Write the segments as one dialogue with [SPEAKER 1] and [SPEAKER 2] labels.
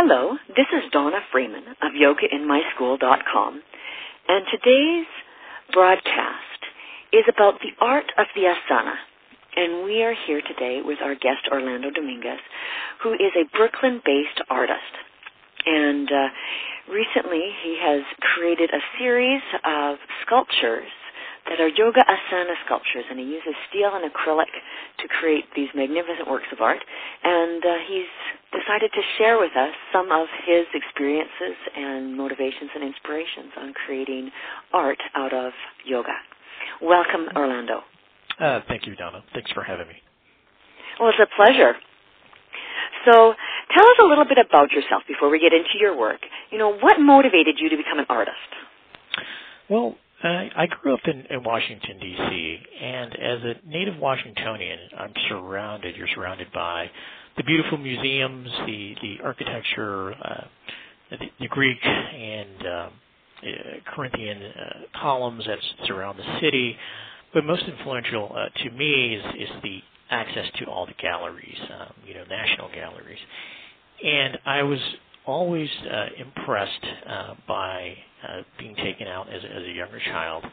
[SPEAKER 1] Hello, this is Donna Freeman of YogaInMySchool.com, and today's broadcast is about the art of the asana. And we are here today with our guest Orlando Dominguez, who is a Brooklyn-based artist. And uh, recently he has created a series of sculptures that are yoga asana sculptures, and he uses steel and acrylic to create these magnificent works of art. And uh, he's decided to share with us some of his experiences and motivations and inspirations on creating art out of yoga. Welcome, Orlando.
[SPEAKER 2] Uh, thank you, Donna. Thanks for having me.
[SPEAKER 1] Well, it's a pleasure. So, tell us a little bit about yourself before we get into your work. You know, what motivated you to become an artist?
[SPEAKER 2] Well, I, I grew up in, in Washington D.C. and as a native Washingtonian, I'm surrounded. You're surrounded by the beautiful museums, the the architecture, uh, the, the Greek and uh, Corinthian uh, columns that surround the city. But most influential uh, to me is is the access to all the galleries, um, you know, national galleries. And I was always uh, impressed uh, by uh, being taken out as, as a younger child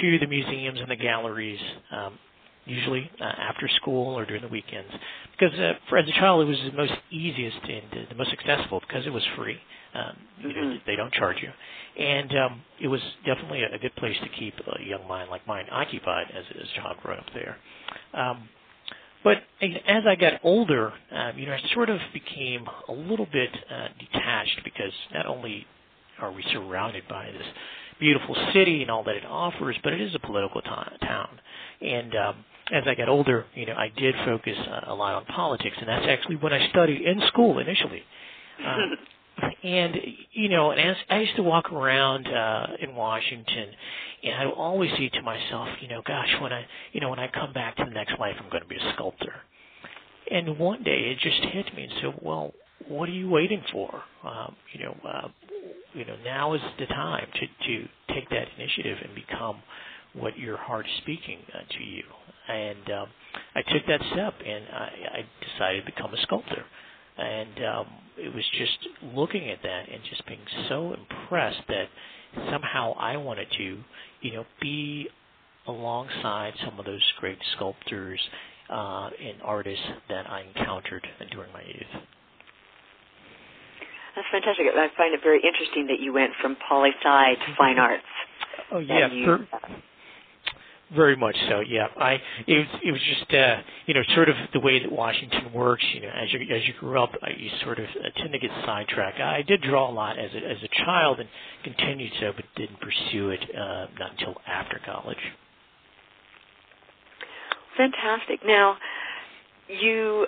[SPEAKER 2] to the museums and the galleries, um, usually uh, after school or during the weekends, because uh, for as a child it was the most easiest and the most accessible because it was free. Um, mm-hmm. you know, they don't charge you, and um, it was definitely a, a good place to keep a young mind like mine occupied as, as a child growing up there. Um, but as I got older, um, you know, I sort of became a little bit uh, detached because not only are we surrounded by this beautiful city and all that it offers, but it is a political t- town. And um, as I got older, you know, I did focus uh, a lot on politics, and that's actually when I studied in school initially. Um, and you know, and as I used to walk around uh, in Washington, and I always see to myself, you know, gosh, when I, you know, when I come back to the next life, I'm going to be a sculptor. And one day it just hit me and said, well, what are you waiting for? Um, you know, uh, you know, now is the time to to take that initiative and become what your heart is speaking uh, to you. And um, I took that step, and I, I decided to become a sculptor. And um, it was just looking at that and just being so impressed that somehow I wanted to, you know, be alongside some of those great sculptors uh, and artists that I encountered during my youth.
[SPEAKER 1] That's fantastic. I find it very interesting that you went from poli sci to fine arts.
[SPEAKER 2] Oh yeah, you, per- very much so. Yeah, I it was it was just uh, you know sort of the way that Washington works. You know, as you as you grew up, uh, you sort of tend to get sidetracked. I did draw a lot as a, as a child and continued so, but didn't pursue it uh, not until after college.
[SPEAKER 1] Fantastic. Now, you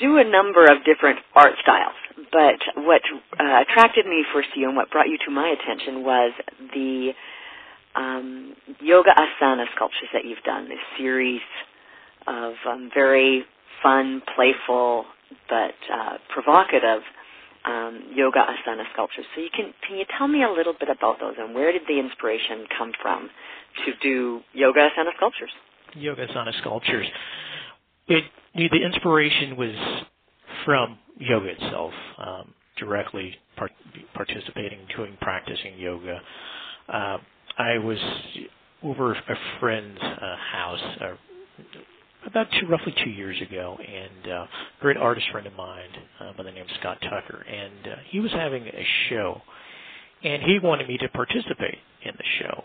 [SPEAKER 1] do a number of different art styles, but what uh, attracted me first to you and what brought you to my attention was the um, yoga asana sculptures that you've done. This series of um, very fun, playful, but uh, provocative um, yoga asana sculptures. So you can can you tell me a little bit about those and where did the inspiration come from to do yoga asana sculptures?
[SPEAKER 2] Yoga asana sculptures it the inspiration was from yoga itself, um, directly part, participating, doing, practicing yoga. Uh, I was over a friend's uh, house uh, about two, roughly two years ago, and uh, a great artist friend of mine uh, by the name of Scott Tucker, and uh, he was having a show, and he wanted me to participate in the show.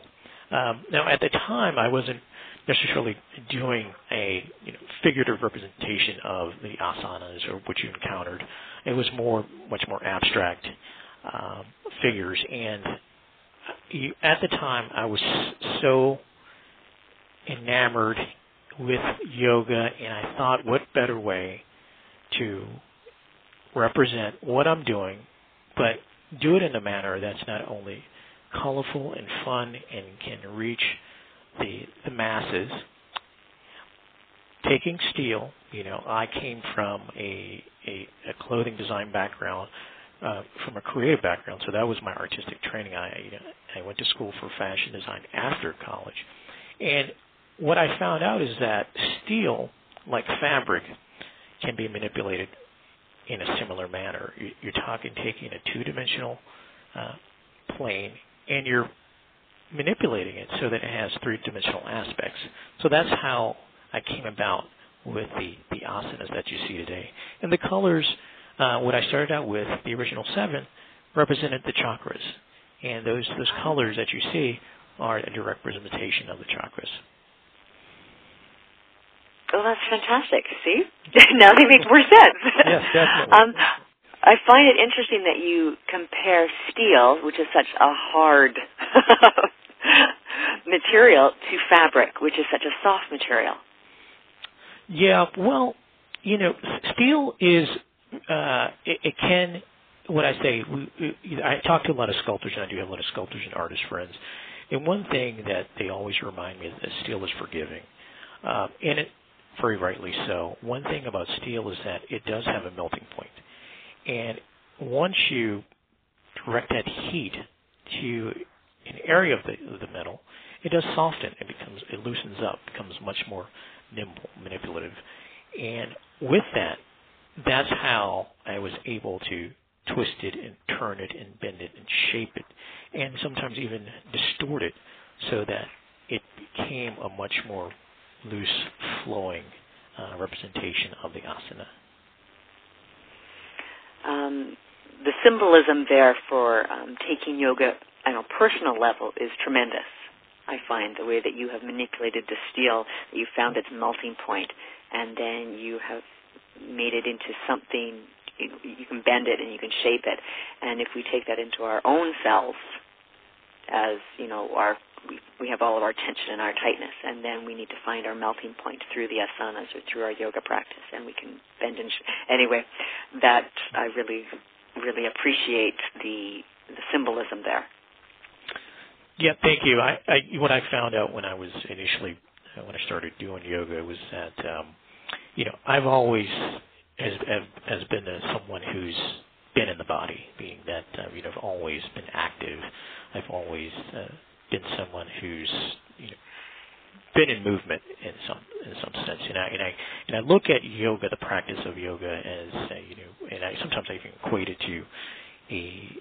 [SPEAKER 2] Um, now, at the time, I wasn't necessarily doing a you know, figurative representation of the asanas or what you encountered. It was more, much more abstract um, figures, and you, at the time, I was so enamored with yoga, and I thought, what better way to represent what I'm doing, but do it in a manner that's not only colorful and fun and can reach the the masses. Taking steel, you know, I came from a a, a clothing design background, uh, from a creative background, so that was my artistic training. I I went to school for fashion design after college, and what I found out is that steel, like fabric, can be manipulated in a similar manner. You're talking taking a two-dimensional uh, plane and you're manipulating it so that it has three-dimensional aspects. So that's how I came about with the, the asanas that you see today. And the colors, uh, what I started out with, the original seven, represented the chakras. And those, those colors that you see are a direct representation of the chakras.
[SPEAKER 1] Oh, that's fantastic. See? now they make more sense.
[SPEAKER 2] yes, definitely.
[SPEAKER 1] Um, I find it interesting that you compare steel, which is such a hard material, to fabric, which is such a soft material.
[SPEAKER 2] Yeah, well, you know, steel is uh, it, it can. What I say, we, I talk to a lot of sculptors, and I do have a lot of sculptors and artist friends. And one thing that they always remind me is that steel is forgiving, uh, and it very rightly so. One thing about steel is that it does have a melting point, and once you direct that heat to an area of the, of the metal, it does soften. It becomes it loosens up, becomes much more nimble, manipulative, and with that, that's how I was able to twist it and turn it and bend it and shape it, and sometimes even distort it so that it became a much more loose, flowing uh, representation of the asana.
[SPEAKER 1] Um, the symbolism there for um, taking yoga on a personal level is tremendous. I find the way that you have manipulated the steel, that you found its melting point, and then you have made it into something. You, can bend it and you can shape it. And if we take that into our own selves, as you know, our we, we have all of our tension and our tightness, and then we need to find our melting point through the asanas or through our yoga practice, and we can bend and sh- anyway. That I really, really appreciate the the symbolism there.
[SPEAKER 2] Yeah, thank you. I, I what I found out when I was initially when I started doing yoga was that um, you know I've always has has been a, someone who's been in the body, being that uh, you know I've always been active. I've always uh, been someone who's you know been in movement in some in some sense. And I and I and I look at yoga, the practice of yoga, as uh, you know, and I sometimes I even equate it to a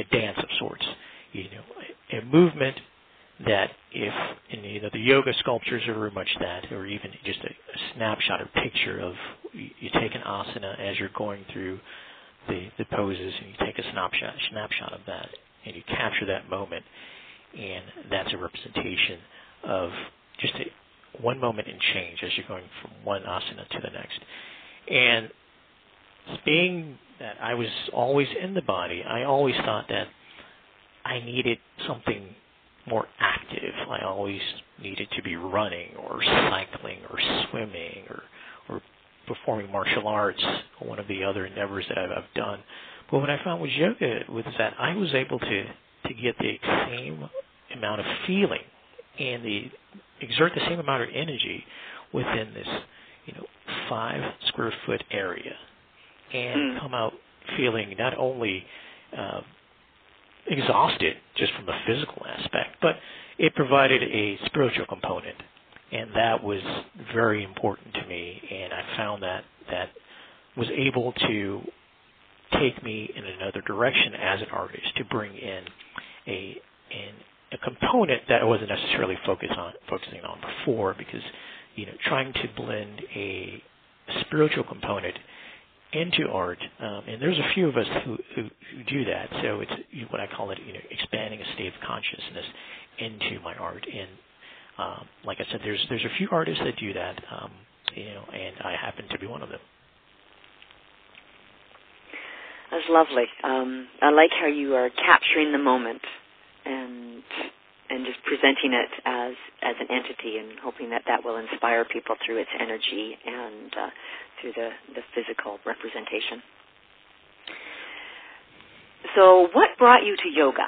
[SPEAKER 2] a dance of sorts. You know, a movement that if in know the yoga sculptures are very much that, or even just a, a snapshot or picture of you take an asana as you're going through the the poses, and you take a snapshot snapshot of that, and you capture that moment and that's a representation of just a, one moment in change as you're going from one asana to the next. And being that I was always in the body, I always thought that I needed something more active. I always needed to be running or cycling or swimming or or performing martial arts, or one of the other endeavors that I've, I've done. But what I found with yoga was that I was able to to get the same amount of feeling and the exert the same amount of energy within this, you know, five square foot area, and mm. come out feeling not only uh, exhausted just from the physical aspect, but it provided a spiritual component, and that was very important to me. And I found that that was able to take me in another direction as an artist to bring in a an a component that I wasn't necessarily focus on focusing on before because you know trying to blend a spiritual component into art, um, and there's a few of us who, who, who do that. So it's what I call it, you know, expanding a state of consciousness into my art. And um, like I said, there's there's a few artists that do that, um, you know, and I happen to be one of them.
[SPEAKER 1] That's lovely. Um, I like how you are capturing the moment and and just presenting it as as an entity and hoping that that will inspire people through its energy and uh, through the the physical representation. So, what brought you to yoga?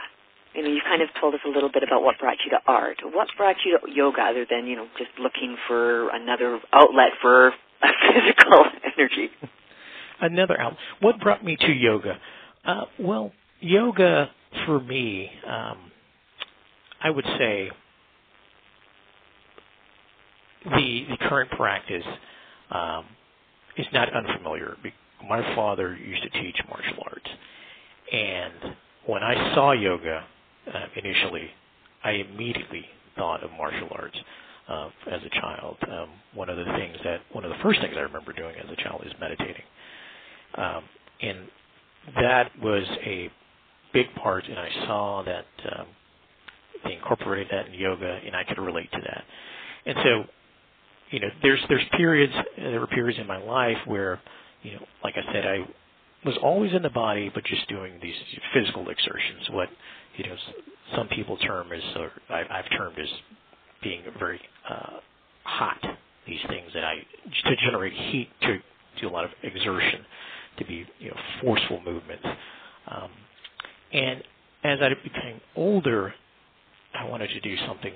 [SPEAKER 1] You know, you kind of told us a little bit about what brought you to art. What brought you to yoga, other than you know just looking for another outlet for physical energy?
[SPEAKER 2] Another outlet. What brought me to yoga? Uh, well, yoga for me. Um, I would say the the current practice um, is not unfamiliar. My father used to teach martial arts, and when I saw yoga uh, initially, I immediately thought of martial arts uh, as a child. Um, one of the things that one of the first things I remember doing as a child is meditating, um, and that was a big part. And I saw that um, they incorporated that in yoga, and I could relate to that. And so, you know, there's there's periods there were periods in my life where, you know, like I said, I was always in the body, but just doing these physical exertions. What you know, some people term as, or I, I've termed as being very uh, hot. These things that I to generate heat to do a lot of exertion, to be you know forceful movements. Um, and as I became older, I wanted to do something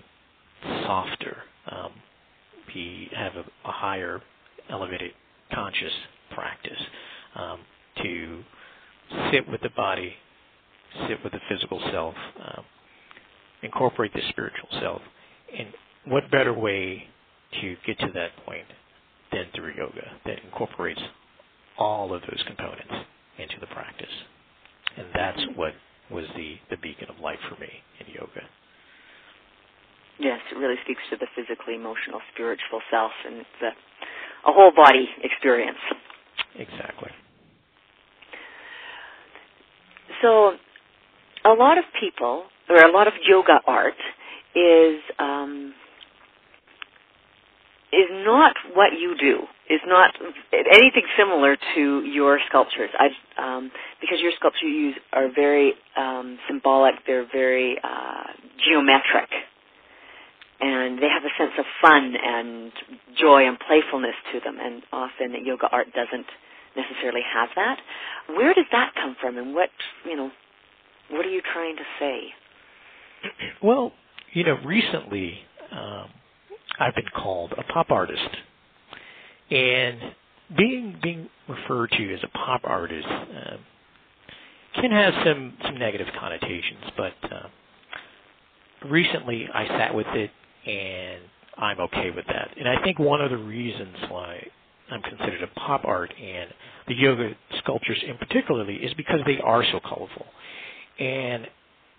[SPEAKER 2] softer, um, be have a, a, higher elevated conscious practice, um, to sit with the body, sit with the physical self, um, incorporate the spiritual self. And what better way to get to that point than through yoga that incorporates all of those components into the practice? And that's what was the, the beacon of light for me in yoga.
[SPEAKER 1] Yes, it really speaks to the physically, emotional, spiritual self, and it's a, a whole body experience.
[SPEAKER 2] Exactly.
[SPEAKER 1] So, a lot of people, or a lot of yoga art, is um, is not what you do. Is not anything similar to your sculptures. I um, because your sculptures use are very um, symbolic. They're very uh, geometric and they have a sense of fun and joy and playfulness to them and often yoga art doesn't necessarily have that. Where does that come from and what you know what are you trying to say?
[SPEAKER 2] Well you know recently um, i've been called a pop artist. And being being referred to as a pop artist uh, can have some some negative connotations but uh, recently I sat with it and I'm okay with that. And I think one of the reasons why I'm considered a pop art and the yoga sculptures in particularly is because they are so colorful. And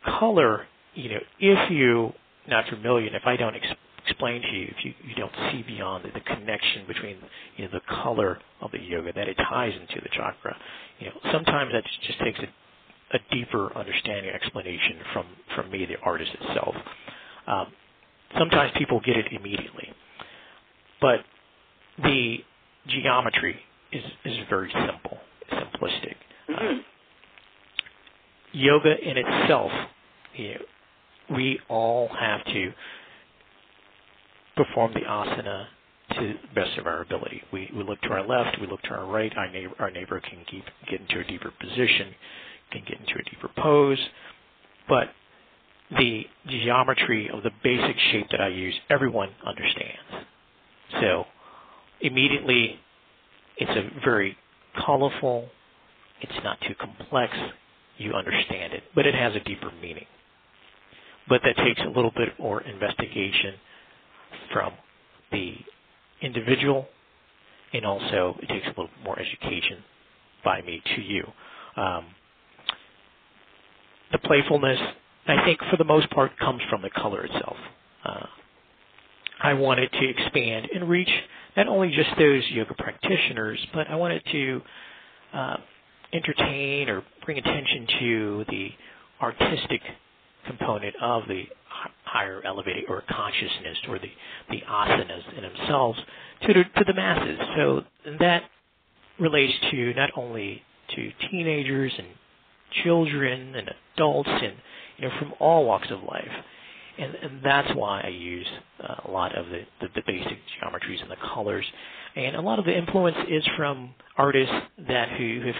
[SPEAKER 2] color, you know, if you not familiar, and if I don't ex- explain to you, if you, you don't see beyond the, the connection between you know the color of the yoga that it ties into the chakra, you know, sometimes that just takes a, a deeper understanding, explanation from from me, the artist itself. Um, sometimes people get it immediately. But the geometry is, is very simple, simplistic.
[SPEAKER 1] Mm-hmm. Uh,
[SPEAKER 2] yoga in itself, you know, we all have to perform the asana to the best of our ability. We, we look to our left, we look to our right, our neighbor, our neighbor can keep, get into a deeper position, can get into a deeper pose, but the geometry of the basic shape that I use, everyone understands. So immediately, it's a very colorful, it's not too complex, you understand it, but it has a deeper meaning. But that takes a little bit more investigation from the individual, and also it takes a little more education by me to you. Um, the playfulness I think for the most part comes from the color itself. Uh, I wanted to expand and reach not only just those yoga practitioners, but I wanted to uh, entertain or bring attention to the artistic component of the higher elevated or consciousness or the, the asanas in themselves to the, to the masses. So that relates to not only to teenagers and children and adults and you know from all walks of life. And, and that's why I use uh, a lot of the, the, the basic geometries and the colors. And a lot of the influence is from artists that who have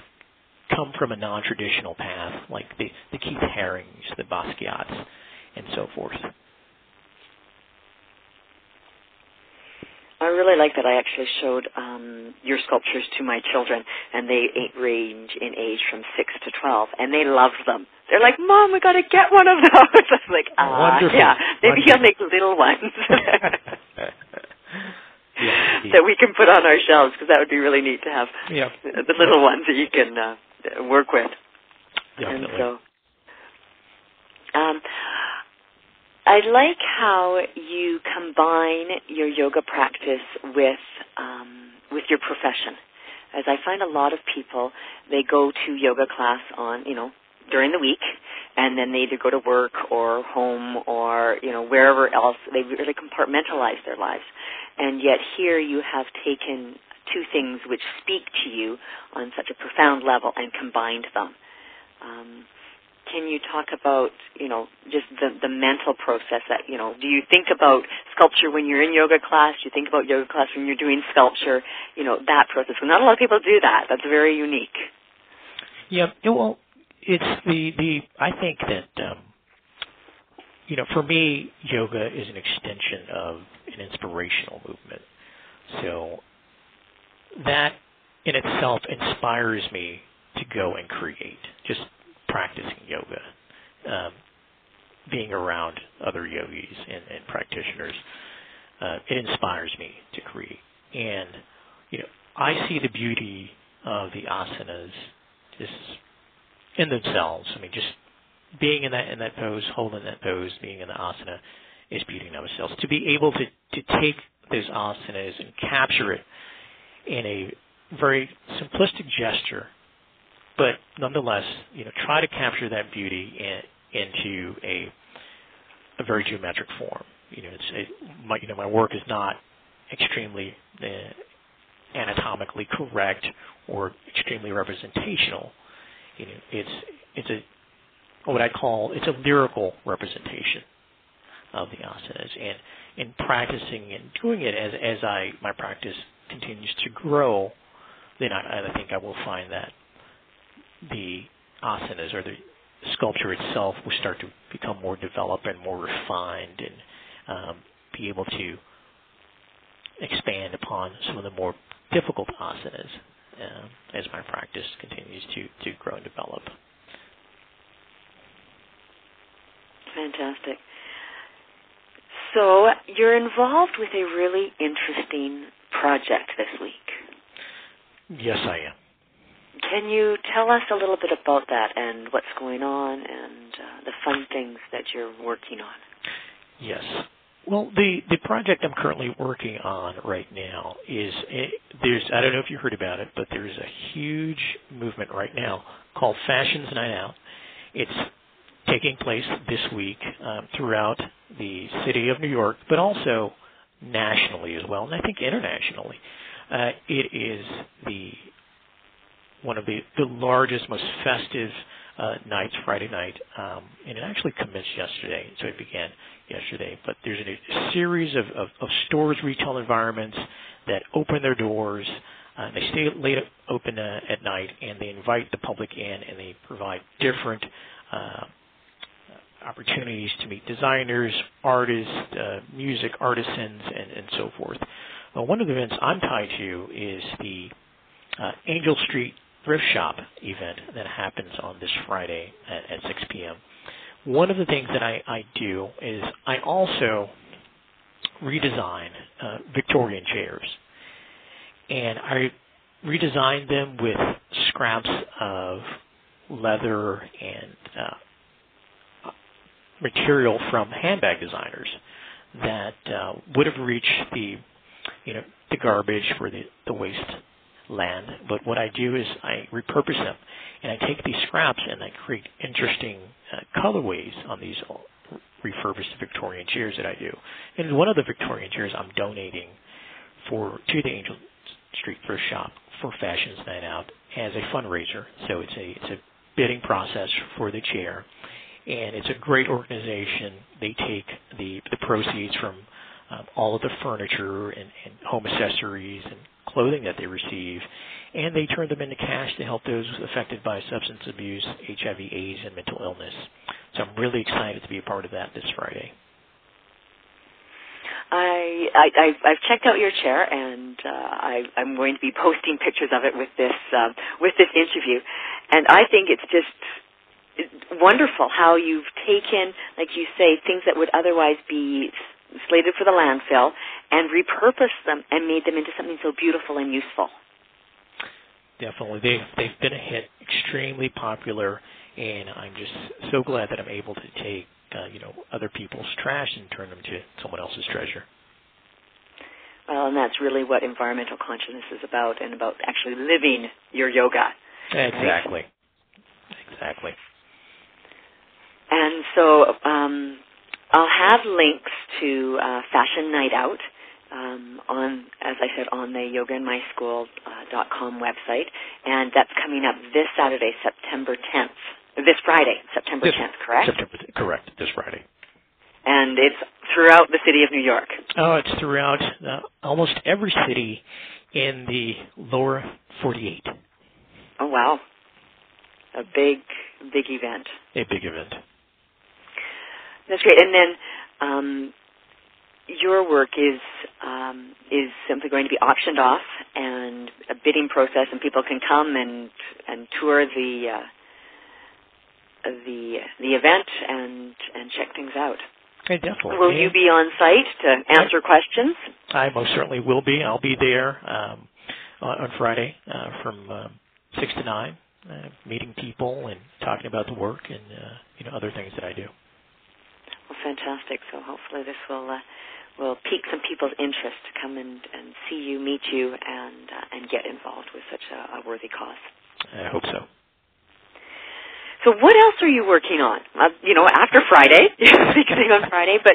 [SPEAKER 2] come from a non-traditional path, like the, the Keith Harings, the Basquiats, and so forth.
[SPEAKER 1] I really like that I actually showed um, your sculptures to my children, and they range in age from 6 to 12, and they love them. They're like, Mom, we got to get one of those. I was like, ah, yeah, maybe
[SPEAKER 2] Wonderful.
[SPEAKER 1] you'll make little ones. yeah, that we can put on our shelves because that would be really neat to have
[SPEAKER 2] yeah.
[SPEAKER 1] the little ones that you can uh, work with.
[SPEAKER 2] Definitely.
[SPEAKER 1] And so, um, I like how you combine your yoga practice with um, with your profession. As I find a lot of people, they go to yoga class on you know during the week, and then they either go to work or home or you know wherever else. They really compartmentalize their lives, and yet here you have taken two things which speak to you on such a profound level and combined them. Um, can you talk about you know just the the mental process that you know do you think about sculpture when you're in yoga class? Do you think about yoga class when you're doing sculpture? You know that process. Well, not a lot of people do that. That's very unique.
[SPEAKER 2] Yeah well it's the the i think that um you know for me yoga is an extension of an inspirational movement so that in itself inspires me to go and create just practicing yoga, um, being around other yogis and, and practitioners, uh, it inspires me to create. And you know, I see the beauty of the asanas just in themselves. I mean, just being in that in that pose, holding that pose, being in the asana is beauty in themselves. To be able to to take those asanas and capture it in a very simplistic gesture but nonetheless, you know, try to capture that beauty in, into a a very geometric form. You know, it's it, my you know my work is not extremely uh, anatomically correct or extremely representational. It's it's a what I call it's a lyrical representation of the asanas, and in practicing and doing it as as I my practice continues to grow, then I, I think I will find that the asanas or the sculpture itself will start to become more developed and more refined and um, be able to expand upon some of the more difficult asanas uh, as my practice continues to, to grow and develop.
[SPEAKER 1] Fantastic. So you're involved with a really interesting project this week.
[SPEAKER 2] Yes, I am.
[SPEAKER 1] Can you tell us a little bit about that and what's going on and uh, the fun things that you're working on?
[SPEAKER 2] Yes. Well, the the project I'm currently working on right now is a, there's I don't know if you heard about it, but there's a huge movement right now called Fashion's Night Out. It's taking place this week um, throughout the city of New York, but also nationally as well, and I think internationally. Uh, it is the one of the, the largest, most festive uh, nights, Friday night, um, and it actually commenced yesterday, so it began yesterday. But there's a, series of, of, of stores, retail environments that open their doors. Uh, they stay late open uh, at night, and they invite the public in, and they provide different uh, opportunities to meet designers, artists, uh, music artisans, and, and so forth. Well, one of the events I'm tied to is the uh, Angel Street thrift shop event that happens on this Friday at, at 6 p.m. One of the things that I, I do is I also redesign uh, Victorian chairs. And I redesign them with scraps of leather and uh, material from handbag designers that uh, would have reached the you know the garbage for the the waste land. But what I do is I repurpose them, and I take these scraps and I create interesting uh, colorways on these refurbished Victorian chairs that I do. And one of the Victorian chairs I'm donating for to the Angel Street Thrift Shop for Fashion's Night Out as a fundraiser. So it's a it's a bidding process for the chair, and it's a great organization. They take the the proceeds from um, all of the furniture and, and home accessories and clothing that they receive, and they turn them into cash to help those affected by substance abuse, HIV, AIDS, and mental illness. So I'm really excited to be a part of that this Friday.
[SPEAKER 1] I, I I've checked out your chair, and uh, I, I'm going to be posting pictures of it with this um, with this interview, and I think it's just wonderful how you've taken, like you say, things that would otherwise be slated for the landfill and repurposed them and made them into something so beautiful and useful.
[SPEAKER 2] Definitely, they've they've been a hit, extremely popular, and I'm just so glad that I'm able to take uh, you know other people's trash and turn them to someone else's treasure.
[SPEAKER 1] Well, and that's really what environmental consciousness is about, and about actually living your yoga.
[SPEAKER 2] Exactly. Right? Exactly.
[SPEAKER 1] And so um, I'll have links to uh, Fashion Night Out um, on, as I said, on the yogainmyschool.com uh, website, and that's coming up this Saturday, September 10th. This Friday, September
[SPEAKER 2] this,
[SPEAKER 1] 10th, correct?
[SPEAKER 2] September, correct, this Friday.
[SPEAKER 1] And it's throughout the city of New York.
[SPEAKER 2] Oh, it's throughout uh, almost every city in the lower 48.
[SPEAKER 1] Oh, wow. A big, big event.
[SPEAKER 2] A big event.
[SPEAKER 1] That's great. And then um, your work is um, is simply going to be auctioned off and a bidding process, and people can come and and tour the uh, the the event and and check things out.
[SPEAKER 2] Okay, definitely.
[SPEAKER 1] Will you be on site to answer questions?
[SPEAKER 2] I most certainly will be. I'll be there um, on Friday uh, from um, six to nine, uh, meeting people and talking about the work and uh, you know other things that I do.
[SPEAKER 1] Well, fantastic. So hopefully this will uh, will pique some people's interest to come and, and see you, meet you, and uh, and get involved with such a, a worthy cause.
[SPEAKER 2] I hope so.
[SPEAKER 1] So what else are you working on? Uh, you know, after Friday, fixing on Friday, but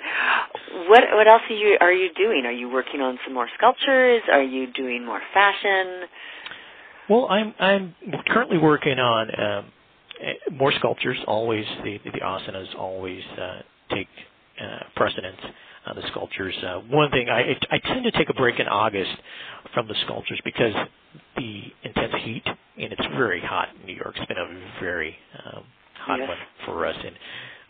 [SPEAKER 1] what what else are you are you doing? Are you working on some more sculptures? Are you doing more fashion?
[SPEAKER 2] Well, I'm I'm currently working on um, eh, more sculptures. Always the the asana is always uh, take uh, precedence on the sculptures. Uh, one thing I I tend to take a break in August from the sculptures because the intense heat and it's very hot in New York. It's been a very um, hot
[SPEAKER 1] yes.
[SPEAKER 2] one for us, and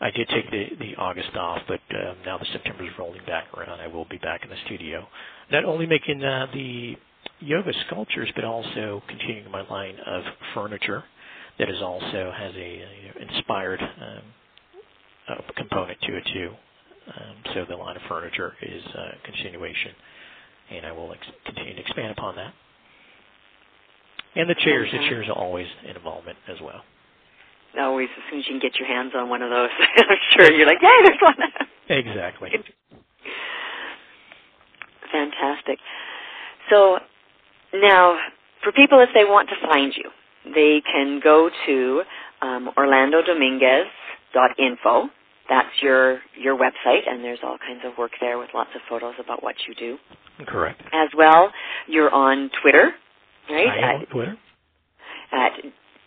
[SPEAKER 2] I did take the the August off, but uh, now the September is rolling back around. I will be back in the studio, not only making uh, the yoga sculptures, but also continuing my line of furniture that is also has a, a inspired um, component to it too. Um, so the line of furniture is a uh, continuation, and I will ex- continue to expand upon that. And the chairs, the chairs are always an involvement as well.
[SPEAKER 1] Always, as soon as you can get your hands on one of those, I'm sure you're like, yeah, there's one.
[SPEAKER 2] exactly.
[SPEAKER 1] Fantastic. So now, for people, if they want to find you, they can go to um, Orlando Dominguez info. That's your your website, and there's all kinds of work there with lots of photos about what you do.
[SPEAKER 2] Correct.
[SPEAKER 1] As well, you're on Twitter, right?
[SPEAKER 2] I am at, on Twitter.
[SPEAKER 1] At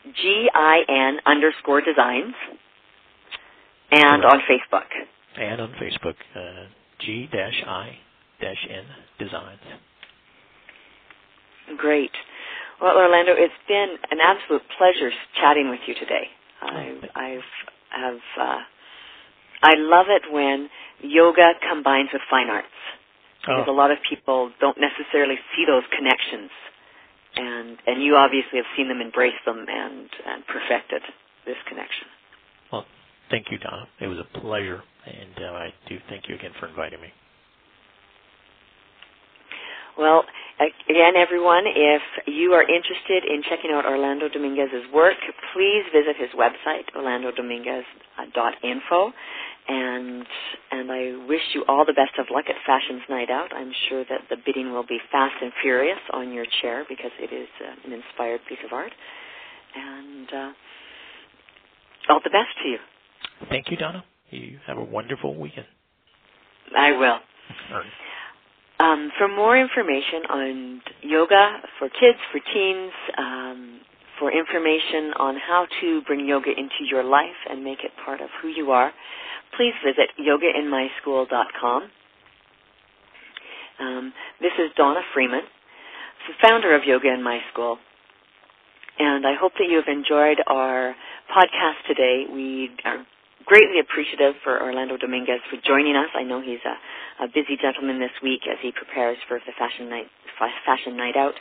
[SPEAKER 1] gin underscore designs, and Correct. on Facebook.
[SPEAKER 2] And on Facebook, uh, g dash i dash n designs.
[SPEAKER 1] Great. Well, Orlando, it's been an absolute pleasure chatting with you today. I've, I've have uh, I love it when yoga combines with fine arts because
[SPEAKER 2] oh.
[SPEAKER 1] a lot of people don't necessarily see those connections, and and you obviously have seen them, embrace them, and and perfected this connection.
[SPEAKER 2] Well, thank you, Donna. It was a pleasure, and uh, I do thank you again for inviting me.
[SPEAKER 1] Well, again, everyone, if you are interested in checking out Orlando Dominguez's work, please visit his website, orlandodominguez.info, and and I wish you all the best of luck at Fashion's Night Out. I'm sure that the bidding will be fast and furious on your chair because it is uh, an inspired piece of art. And uh, all the best to you.
[SPEAKER 2] Thank you, Donna. You have a wonderful weekend.
[SPEAKER 1] I will. Um, for more information on yoga for kids, for teens, um, for information on how to bring yoga into your life and make it part of who you are, please visit yogainmyschool.com. Um, this is Donna Freeman, the founder of Yoga in My School. And I hope that you have enjoyed our podcast today. We are greatly appreciative for Orlando Dominguez for joining us. I know he's a, a busy gentleman this week as he prepares for the fashion night, fashion night out,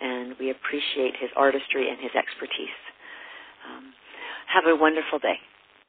[SPEAKER 1] and we appreciate his artistry and his expertise. Um, have a wonderful day.